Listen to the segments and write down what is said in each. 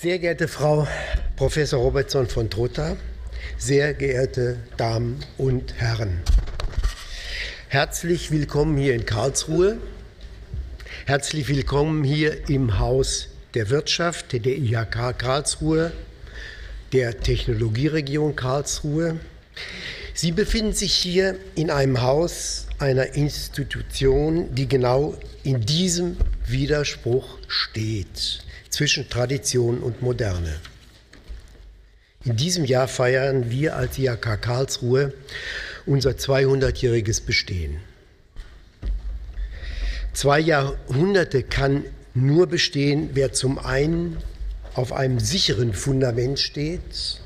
Sehr geehrte Frau Professor Robertson von Trotha, sehr geehrte Damen und Herren, herzlich willkommen hier in Karlsruhe, herzlich willkommen hier im Haus der Wirtschaft der IHK Karlsruhe, der Technologieregion Karlsruhe. Sie befinden sich hier in einem Haus einer Institution, die genau in diesem Widerspruch steht zwischen Tradition und Moderne. In diesem Jahr feiern wir als IHK Karlsruhe unser 200-jähriges Bestehen. Zwei Jahrhunderte kann nur bestehen, wer zum einen auf einem sicheren Fundament steht,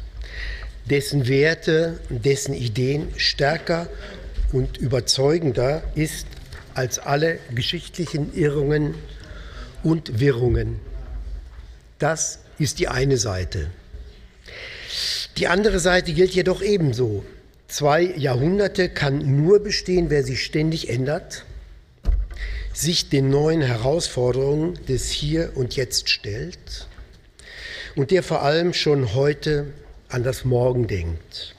dessen Werte, dessen Ideen stärker und überzeugender ist als alle geschichtlichen Irrungen und Wirrungen. Das ist die eine Seite. Die andere Seite gilt jedoch ebenso. Zwei Jahrhunderte kann nur bestehen, wer sich ständig ändert, sich den neuen Herausforderungen des Hier und Jetzt stellt und der vor allem schon heute an das Morgen denkt.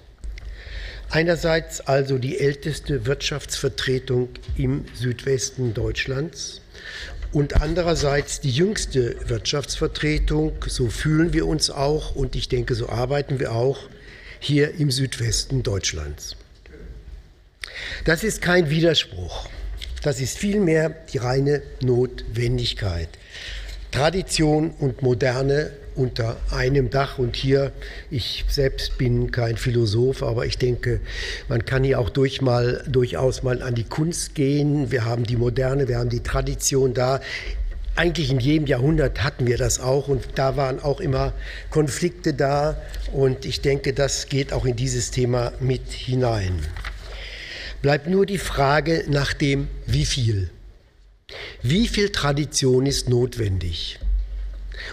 Einerseits also die älteste Wirtschaftsvertretung im Südwesten Deutschlands und andererseits die jüngste Wirtschaftsvertretung, so fühlen wir uns auch und ich denke, so arbeiten wir auch hier im Südwesten Deutschlands. Das ist kein Widerspruch, das ist vielmehr die reine Notwendigkeit. Tradition und Moderne unter einem Dach. Und hier, ich selbst bin kein Philosoph, aber ich denke, man kann hier auch durch mal, durchaus mal an die Kunst gehen. Wir haben die Moderne, wir haben die Tradition da. Eigentlich in jedem Jahrhundert hatten wir das auch und da waren auch immer Konflikte da und ich denke, das geht auch in dieses Thema mit hinein. Bleibt nur die Frage nach dem Wie viel. Wie viel Tradition ist notwendig?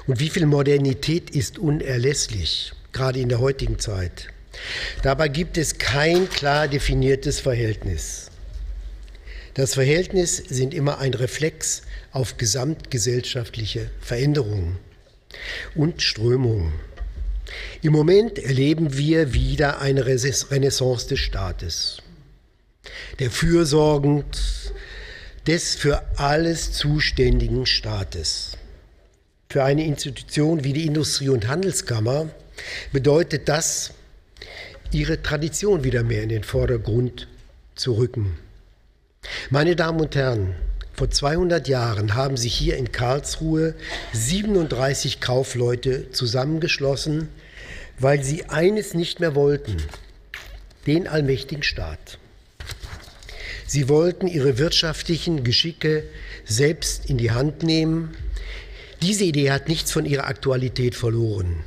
Und wie viel Modernität ist unerlässlich, gerade in der heutigen Zeit? Dabei gibt es kein klar definiertes Verhältnis. Das Verhältnis sind immer ein Reflex auf gesamtgesellschaftliche Veränderungen und Strömungen. Im Moment erleben wir wieder eine Renaissance des Staates, der fürsorgend des für alles zuständigen Staates. Für eine Institution wie die Industrie- und Handelskammer bedeutet das, ihre Tradition wieder mehr in den Vordergrund zu rücken. Meine Damen und Herren, vor 200 Jahren haben sich hier in Karlsruhe 37 Kaufleute zusammengeschlossen, weil sie eines nicht mehr wollten, den allmächtigen Staat. Sie wollten ihre wirtschaftlichen Geschicke selbst in die Hand nehmen diese Idee hat nichts von ihrer Aktualität verloren.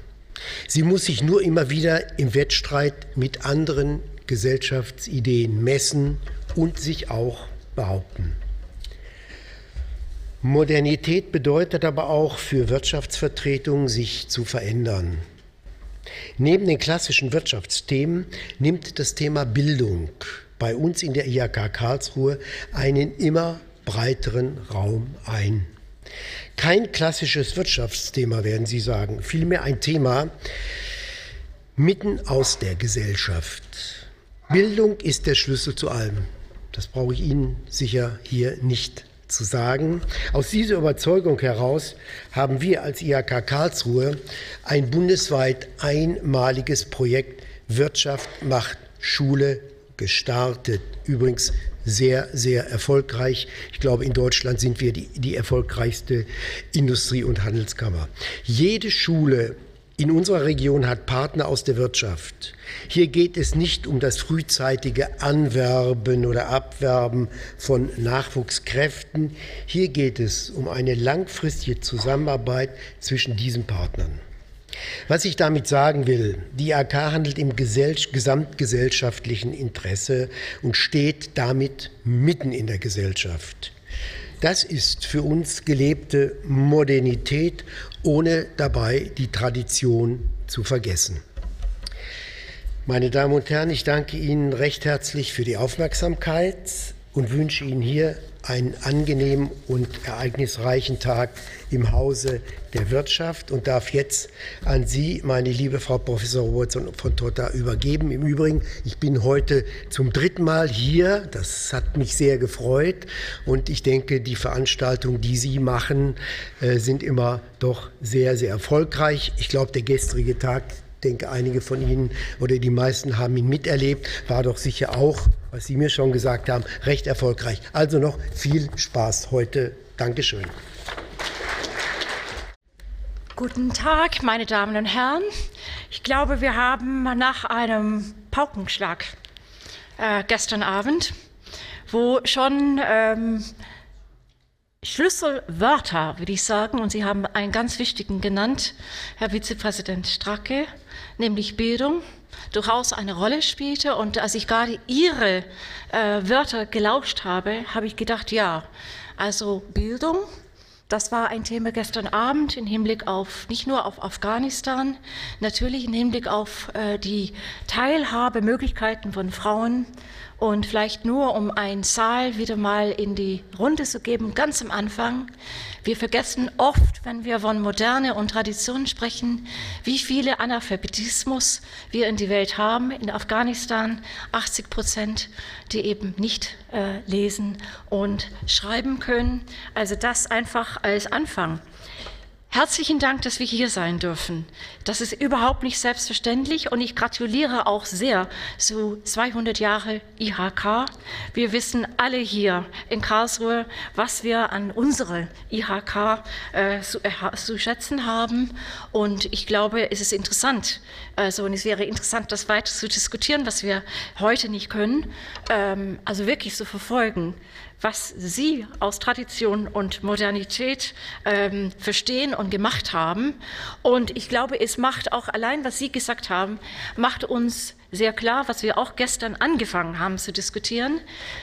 Sie muss sich nur immer wieder im Wettstreit mit anderen Gesellschaftsideen messen und sich auch behaupten. Modernität bedeutet aber auch für Wirtschaftsvertretungen, sich zu verändern. Neben den klassischen Wirtschaftsthemen nimmt das Thema Bildung bei uns in der IHK Karlsruhe einen immer breiteren Raum ein. Kein klassisches Wirtschaftsthema, werden Sie sagen, vielmehr ein Thema mitten aus der Gesellschaft. Bildung ist der Schlüssel zu allem. Das brauche ich Ihnen sicher hier nicht zu sagen. Aus dieser Überzeugung heraus haben wir als IHK Karlsruhe ein bundesweit einmaliges Projekt Wirtschaft macht Schule gestartet. Übrigens sehr, sehr erfolgreich. Ich glaube, in Deutschland sind wir die, die erfolgreichste Industrie- und Handelskammer. Jede Schule in unserer Region hat Partner aus der Wirtschaft. Hier geht es nicht um das frühzeitige Anwerben oder Abwerben von Nachwuchskräften. Hier geht es um eine langfristige Zusammenarbeit zwischen diesen Partnern. Was ich damit sagen will, die AK handelt im gesamtgesellschaftlichen Interesse und steht damit mitten in der Gesellschaft. Das ist für uns gelebte Modernität, ohne dabei die Tradition zu vergessen. Meine Damen und Herren, ich danke Ihnen recht herzlich für die Aufmerksamkeit und wünsche Ihnen hier einen angenehmen und ereignisreichen Tag im Hause der Wirtschaft und darf jetzt an Sie, meine liebe Frau Professor Robertson von Totta, übergeben. Im Übrigen, ich bin heute zum dritten Mal hier. Das hat mich sehr gefreut und ich denke, die Veranstaltungen, die Sie machen, äh, sind immer doch sehr, sehr erfolgreich. Ich glaube, der gestrige Tag denke, einige von Ihnen oder die meisten haben ihn miterlebt, war doch sicher auch, was Sie mir schon gesagt haben, recht erfolgreich. Also noch viel Spaß heute. Dankeschön. Guten Tag, meine Damen und Herren. Ich glaube, wir haben nach einem Paukenschlag äh, gestern Abend, wo schon ähm, Schlüsselwörter, würde ich sagen, und Sie haben einen ganz wichtigen genannt, Herr Vizepräsident Stracke, nämlich Bildung, durchaus eine Rolle spielte. Und als ich gerade Ihre äh, Wörter gelauscht habe, habe ich gedacht, ja, also Bildung, das war ein Thema gestern Abend im Hinblick auf nicht nur auf Afghanistan, natürlich im Hinblick auf äh, die Teilhabemöglichkeiten von Frauen und vielleicht nur, um einen Zahl wieder mal in die Runde zu geben, ganz am Anfang. Wir vergessen oft, wenn wir von Moderne und Tradition sprechen, wie viele Analphabetismus wir in die Welt haben. In Afghanistan 80 Prozent, die eben nicht äh, lesen und schreiben können. Also das einfach als Anfang. Herzlichen Dank, dass wir hier sein dürfen. Das ist überhaupt nicht selbstverständlich und ich gratuliere auch sehr zu 200 Jahre IHK. Wir wissen alle hier in Karlsruhe, was wir an unsere IHK äh, zu, äh, zu, schätzen haben. Und ich glaube, es ist interessant, also, und es wäre interessant, das weiter zu diskutieren, was wir heute nicht können, ähm, also wirklich zu verfolgen was Sie aus Tradition und Modernität ähm, verstehen und gemacht haben. Und ich glaube, es macht auch allein, was Sie gesagt haben, macht uns sehr klar, was wir auch gestern angefangen haben zu diskutieren,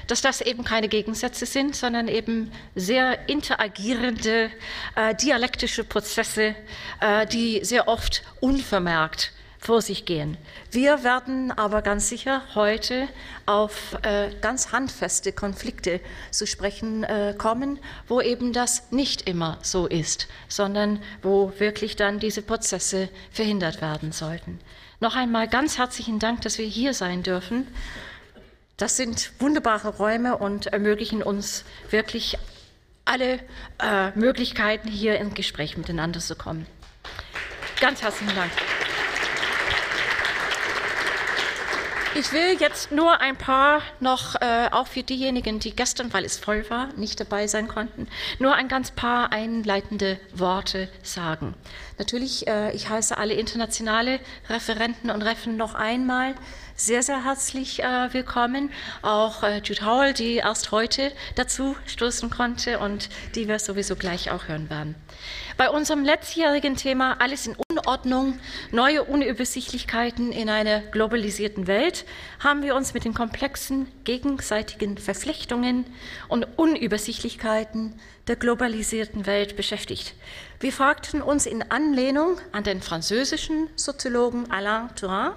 dass das eben keine Gegensätze sind, sondern eben sehr interagierende äh, dialektische Prozesse, äh, die sehr oft unvermerkt vor sich gehen. Wir werden aber ganz sicher heute auf äh, ganz handfeste Konflikte zu sprechen äh, kommen, wo eben das nicht immer so ist, sondern wo wirklich dann diese Prozesse verhindert werden sollten. Noch einmal ganz herzlichen Dank, dass wir hier sein dürfen. Das sind wunderbare Räume und ermöglichen uns wirklich alle äh, Möglichkeiten, hier ins Gespräch miteinander zu kommen. Ganz herzlichen Dank. Ich will jetzt nur ein paar noch, äh, auch für diejenigen, die gestern, weil es voll war, nicht dabei sein konnten, nur ein ganz paar einleitende Worte sagen. Natürlich, äh, ich heiße alle internationale Referenten und Reffen noch einmal sehr, sehr herzlich äh, willkommen. Auch äh, Jude Howell, die erst heute dazu stoßen konnte und die wir sowieso gleich auch hören werden. Bei unserem letztjährigen Thema Alles in Unordnung, neue Unübersichtlichkeiten in einer globalisierten Welt haben wir uns mit den komplexen gegenseitigen Verflechtungen und Unübersichtlichkeiten der globalisierten Welt beschäftigt. Wir fragten uns in Anlehnung an den französischen Soziologen Alain Turin,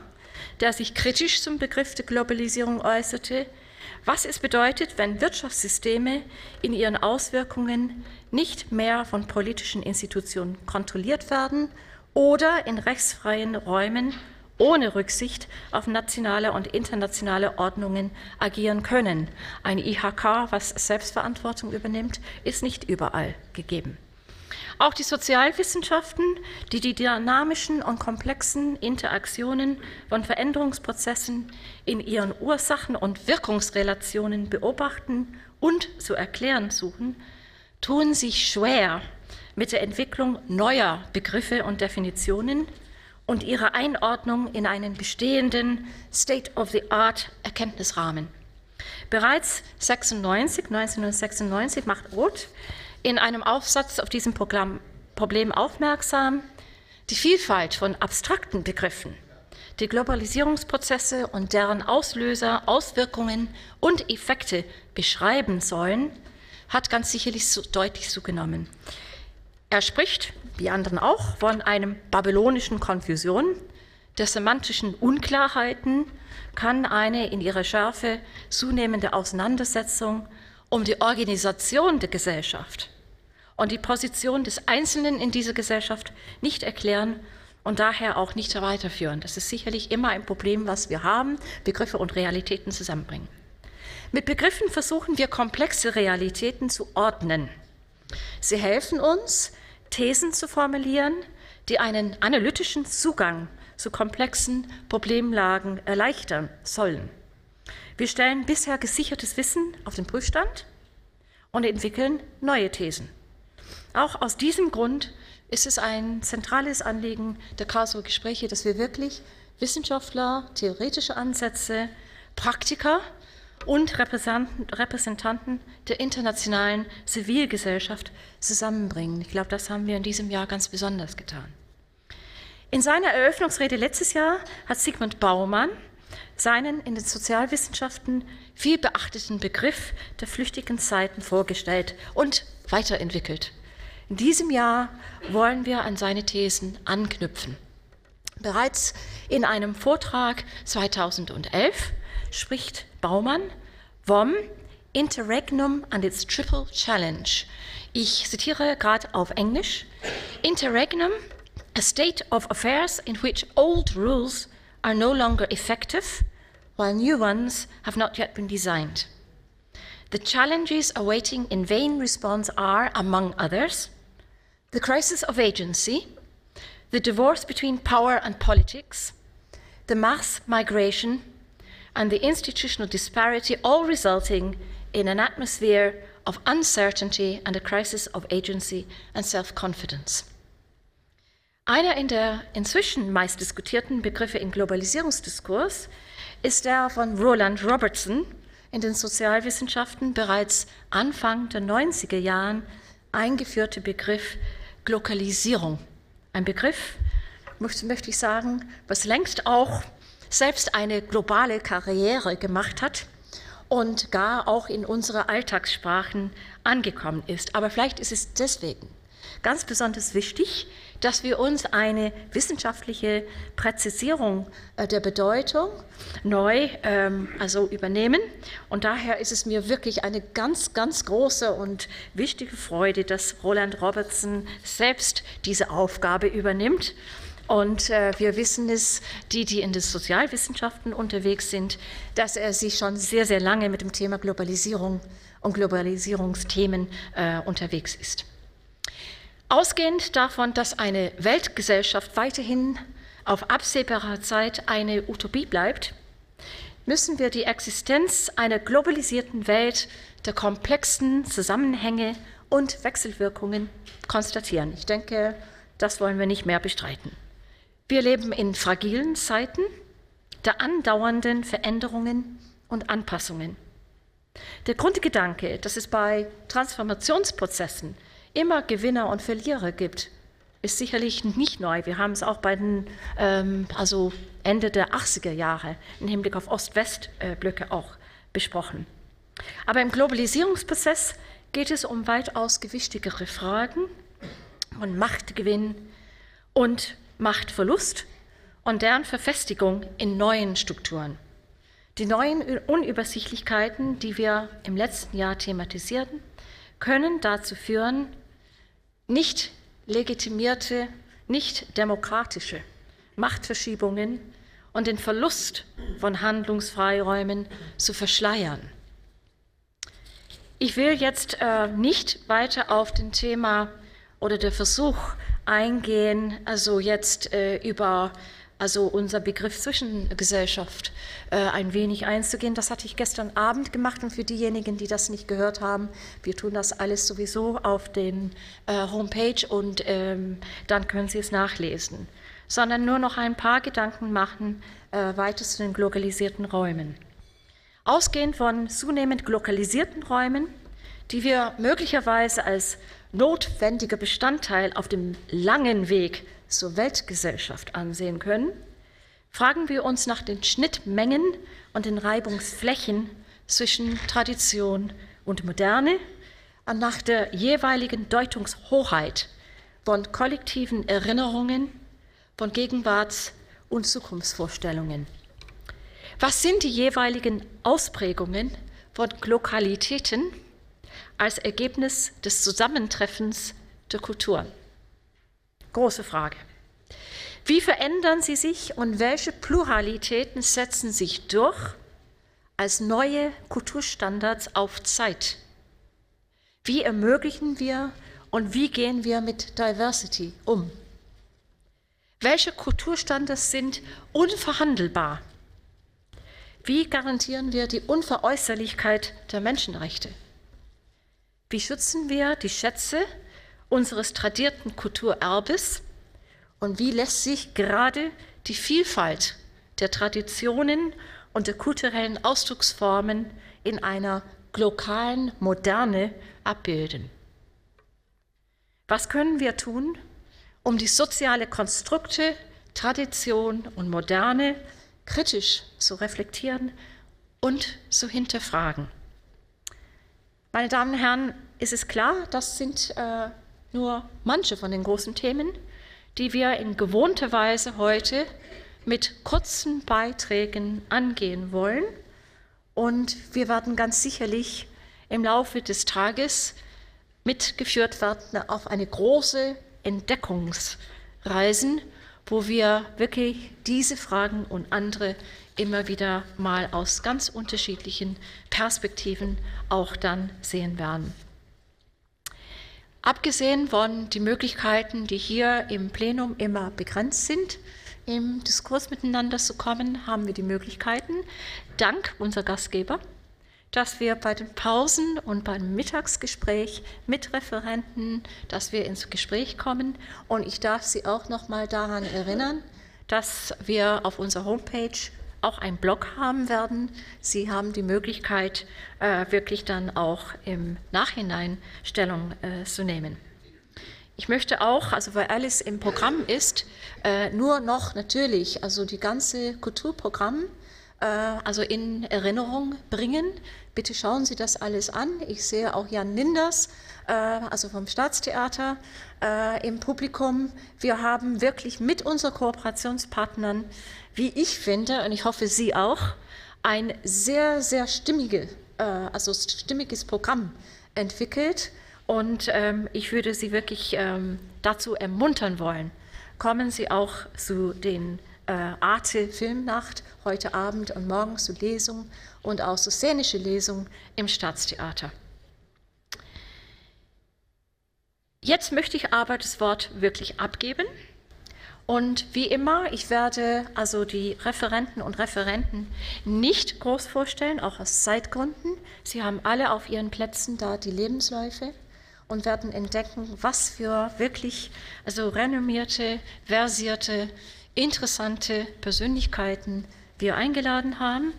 der sich kritisch zum Begriff der Globalisierung äußerte, was es bedeutet, wenn Wirtschaftssysteme in ihren Auswirkungen nicht mehr von politischen Institutionen kontrolliert werden oder in rechtsfreien Räumen ohne Rücksicht auf nationale und internationale Ordnungen agieren können. Ein IHK, was Selbstverantwortung übernimmt, ist nicht überall gegeben. Auch die Sozialwissenschaften, die die dynamischen und komplexen Interaktionen von Veränderungsprozessen in ihren Ursachen und Wirkungsrelationen beobachten und zu erklären suchen, tun sich schwer mit der Entwicklung neuer Begriffe und Definitionen und ihrer Einordnung in einen bestehenden State-of-the-Art Erkenntnisrahmen. Bereits 96, 1996 macht Roth in einem Aufsatz auf diesem Programm, Problem aufmerksam, die Vielfalt von abstrakten Begriffen, die Globalisierungsprozesse und deren Auslöser, Auswirkungen und Effekte beschreiben sollen, hat ganz sicherlich so deutlich zugenommen. Er spricht, wie anderen auch, von einem babylonischen Konfusion, der semantischen Unklarheiten kann eine in ihrer Schärfe zunehmende Auseinandersetzung um die Organisation der Gesellschaft und die Position des Einzelnen in dieser Gesellschaft nicht erklären und daher auch nicht weiterführen. Das ist sicherlich immer ein Problem, was wir haben, Begriffe und Realitäten zusammenbringen. Mit Begriffen versuchen wir komplexe Realitäten zu ordnen. Sie helfen uns, Thesen zu formulieren, die einen analytischen Zugang zu komplexen Problemlagen erleichtern sollen. Wir stellen bisher gesichertes Wissen auf den Prüfstand und entwickeln neue Thesen. Auch aus diesem Grund ist es ein zentrales Anliegen der Karlsruher Gespräche, dass wir wirklich Wissenschaftler, theoretische Ansätze, Praktiker und Repräsentanten der internationalen Zivilgesellschaft zusammenbringen. Ich glaube, das haben wir in diesem Jahr ganz besonders getan. In seiner Eröffnungsrede letztes Jahr hat Sigmund Baumann seinen in den Sozialwissenschaften viel beachteten Begriff der flüchtigen Zeiten vorgestellt und weiterentwickelt. In diesem Jahr wollen wir an seine Thesen anknüpfen. Bereits in einem Vortrag 2011 spricht Baumann vom Interregnum and its Triple Challenge. Ich zitiere gerade auf Englisch. Interregnum, a state of affairs in which old rules are no longer effective, while new ones have not yet been designed. The challenges awaiting in vain response are, among others, the crisis of agency, the divorce between power and politics, the mass migration, and the institutional disparity, all resulting in an atmosphere of uncertainty and a crisis of agency and self confidence. Einer in der inzwischen meist diskutierten Begriffe im Globalisierungsdiskurs ist der von Roland Robertson in den Sozialwissenschaften bereits Anfang der 90er Jahren eingeführte Begriff Glokalisierung. Ein Begriff, möchte ich sagen, was längst auch selbst eine globale Karriere gemacht hat und gar auch in unsere Alltagssprachen angekommen ist. Aber vielleicht ist es deswegen ganz besonders wichtig, dass wir uns eine wissenschaftliche Präzisierung äh, der Bedeutung neu ähm, also übernehmen. Und daher ist es mir wirklich eine ganz, ganz große und wichtige Freude, dass Roland Robertson selbst diese Aufgabe übernimmt. Und äh, wir wissen es, die, die in den Sozialwissenschaften unterwegs sind, dass er sich schon sehr, sehr lange mit dem Thema Globalisierung und Globalisierungsthemen äh, unterwegs ist. Ausgehend davon, dass eine Weltgesellschaft weiterhin auf absehbare Zeit eine Utopie bleibt, müssen wir die Existenz einer globalisierten Welt der komplexen Zusammenhänge und Wechselwirkungen konstatieren. Ich denke, das wollen wir nicht mehr bestreiten. Wir leben in fragilen Zeiten der andauernden Veränderungen und Anpassungen. Der Grundgedanke, dass es bei Transformationsprozessen immer Gewinner und Verlierer gibt, ist sicherlich nicht neu. Wir haben es auch bei den, ähm, also Ende der 80er Jahre im Hinblick auf Ost-West-Blöcke auch besprochen. Aber im Globalisierungsprozess geht es um weitaus gewichtigere Fragen und Machtgewinn und Machtverlust und deren Verfestigung in neuen Strukturen. Die neuen Unübersichtlichkeiten, die wir im letzten Jahr thematisierten, können dazu führen, nicht legitimierte, nicht demokratische Machtverschiebungen und den Verlust von Handlungsfreiräumen zu verschleiern. Ich will jetzt äh, nicht weiter auf den Thema oder der Versuch eingehen, also jetzt äh, über also unser Begriff Zwischengesellschaft äh, ein wenig einzugehen. Das hatte ich gestern Abend gemacht und für diejenigen, die das nicht gehört haben, wir tun das alles sowieso auf den äh, Homepage und ähm, dann können Sie es nachlesen, sondern nur noch ein paar Gedanken machen äh, weiter zu den globalisierten Räumen. Ausgehend von zunehmend lokalisierten Räumen, die wir möglicherweise als notwendiger Bestandteil auf dem langen Weg zur Weltgesellschaft ansehen können, fragen wir uns nach den Schnittmengen und den Reibungsflächen zwischen Tradition und Moderne und nach der jeweiligen Deutungshoheit von kollektiven Erinnerungen, von Gegenwarts- und Zukunftsvorstellungen. Was sind die jeweiligen Ausprägungen von Lokalitäten als Ergebnis des Zusammentreffens der Kulturen? Große Frage. Wie verändern sie sich und welche Pluralitäten setzen sich durch als neue Kulturstandards auf Zeit? Wie ermöglichen wir und wie gehen wir mit Diversity um? Welche Kulturstandards sind unverhandelbar? Wie garantieren wir die Unveräußerlichkeit der Menschenrechte? Wie schützen wir die Schätze unseres tradierten Kulturerbes? Und wie lässt sich gerade die Vielfalt der Traditionen und der kulturellen Ausdrucksformen in einer lokalen Moderne abbilden? Was können wir tun, um die soziale Konstrukte, Tradition und Moderne kritisch zu reflektieren und zu hinterfragen? Meine Damen und Herren, ist es klar, das sind äh, nur manche von den großen Themen, die wir in gewohnter Weise heute mit kurzen Beiträgen angehen wollen. Und wir werden ganz sicherlich im Laufe des Tages mitgeführt werden auf eine große Entdeckungsreisen, wo wir wirklich diese Fragen und andere immer wieder mal aus ganz unterschiedlichen Perspektiven auch dann sehen werden. Abgesehen von den Möglichkeiten, die hier im Plenum immer begrenzt sind, im Diskurs miteinander zu kommen, haben wir die Möglichkeiten, dank unserer Gastgeber, dass wir bei den Pausen und beim Mittagsgespräch mit Referenten, dass wir ins Gespräch kommen. Und ich darf Sie auch noch mal daran erinnern, dass wir auf unserer Homepage auch einen Blog haben werden. Sie haben die Möglichkeit, äh, wirklich dann auch im Nachhinein Stellung äh, zu nehmen. Ich möchte auch, also weil alles im Programm ist, äh, nur noch natürlich, also die ganze Kulturprogramm, also in Erinnerung bringen. Bitte schauen Sie das alles an. Ich sehe auch Jan Linders, äh, also vom Staatstheater, äh, im Publikum. Wir haben wirklich mit unseren Kooperationspartnern, wie ich finde, und ich hoffe Sie auch, ein sehr, sehr stimmige, also stimmiges Programm entwickelt. Und ähm, ich würde Sie wirklich ähm, dazu ermuntern wollen, kommen Sie auch zu den äh, Arte Filmnacht heute Abend und morgen zur Lesung und auch zur szenische Lesung im Staatstheater. Jetzt möchte ich aber das Wort wirklich abgeben. Und wie immer, ich werde also die Referenten und Referenten nicht groß vorstellen, auch aus Zeitgründen. Sie haben alle auf ihren Plätzen da die Lebensläufe und werden entdecken, was für wirklich also renommierte, versierte interessante Persönlichkeiten wir eingeladen haben.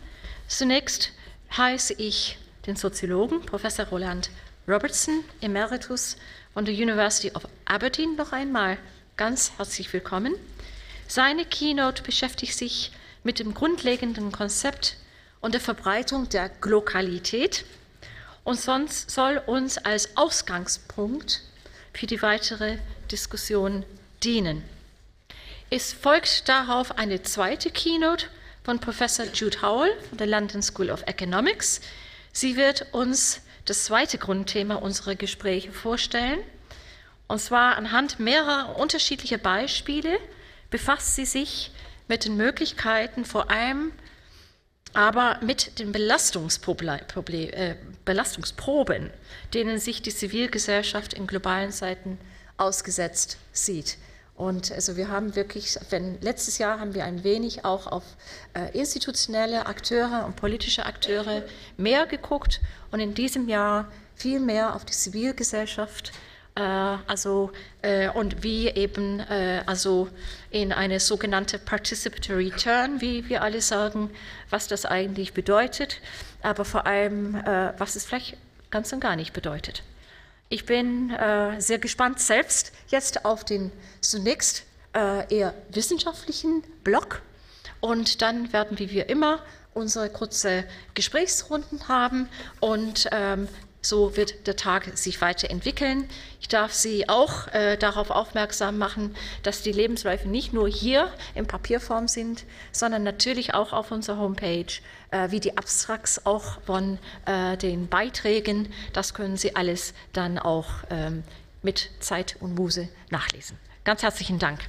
Zunächst heiße ich den Soziologen Professor Roland Robertson, Emeritus von der University of Aberdeen, noch einmal ganz herzlich willkommen. Seine Keynote beschäftigt sich mit dem grundlegenden Konzept und der Verbreitung der Glokalität und sonst soll uns als Ausgangspunkt für die weitere Diskussion dienen. Es folgt darauf eine zweite Keynote von Professor Jude Howell von der London School of Economics. Sie wird uns das zweite Grundthema unserer Gespräche vorstellen. Und zwar anhand mehrerer unterschiedlicher Beispiele befasst sie sich mit den Möglichkeiten, vor allem aber mit den äh, Belastungsproben, denen sich die Zivilgesellschaft in globalen Zeiten ausgesetzt sieht. Und also wir haben wirklich, wenn, letztes Jahr haben wir ein wenig auch auf äh, institutionelle Akteure und politische Akteure mehr geguckt und in diesem Jahr viel mehr auf die Zivilgesellschaft, äh, also äh, und wie eben äh, also in eine sogenannte Participatory Turn, wie wir alle sagen, was das eigentlich bedeutet, aber vor allem, äh, was es vielleicht ganz und gar nicht bedeutet. Ich bin äh, sehr gespannt selbst jetzt auf den zunächst äh, eher wissenschaftlichen Block. Und dann werden wir wie immer unsere kurze Gesprächsrunden haben. Und ähm, so wird der Tag sich weiterentwickeln. Ich darf Sie auch äh, darauf aufmerksam machen, dass die Lebensläufe nicht nur hier in Papierform sind, sondern natürlich auch auf unserer Homepage, äh, wie die Abstrakts auch von äh, den Beiträgen. Das können Sie alles dann auch ähm, mit Zeit und Muse nachlesen. Ganz herzlichen Dank.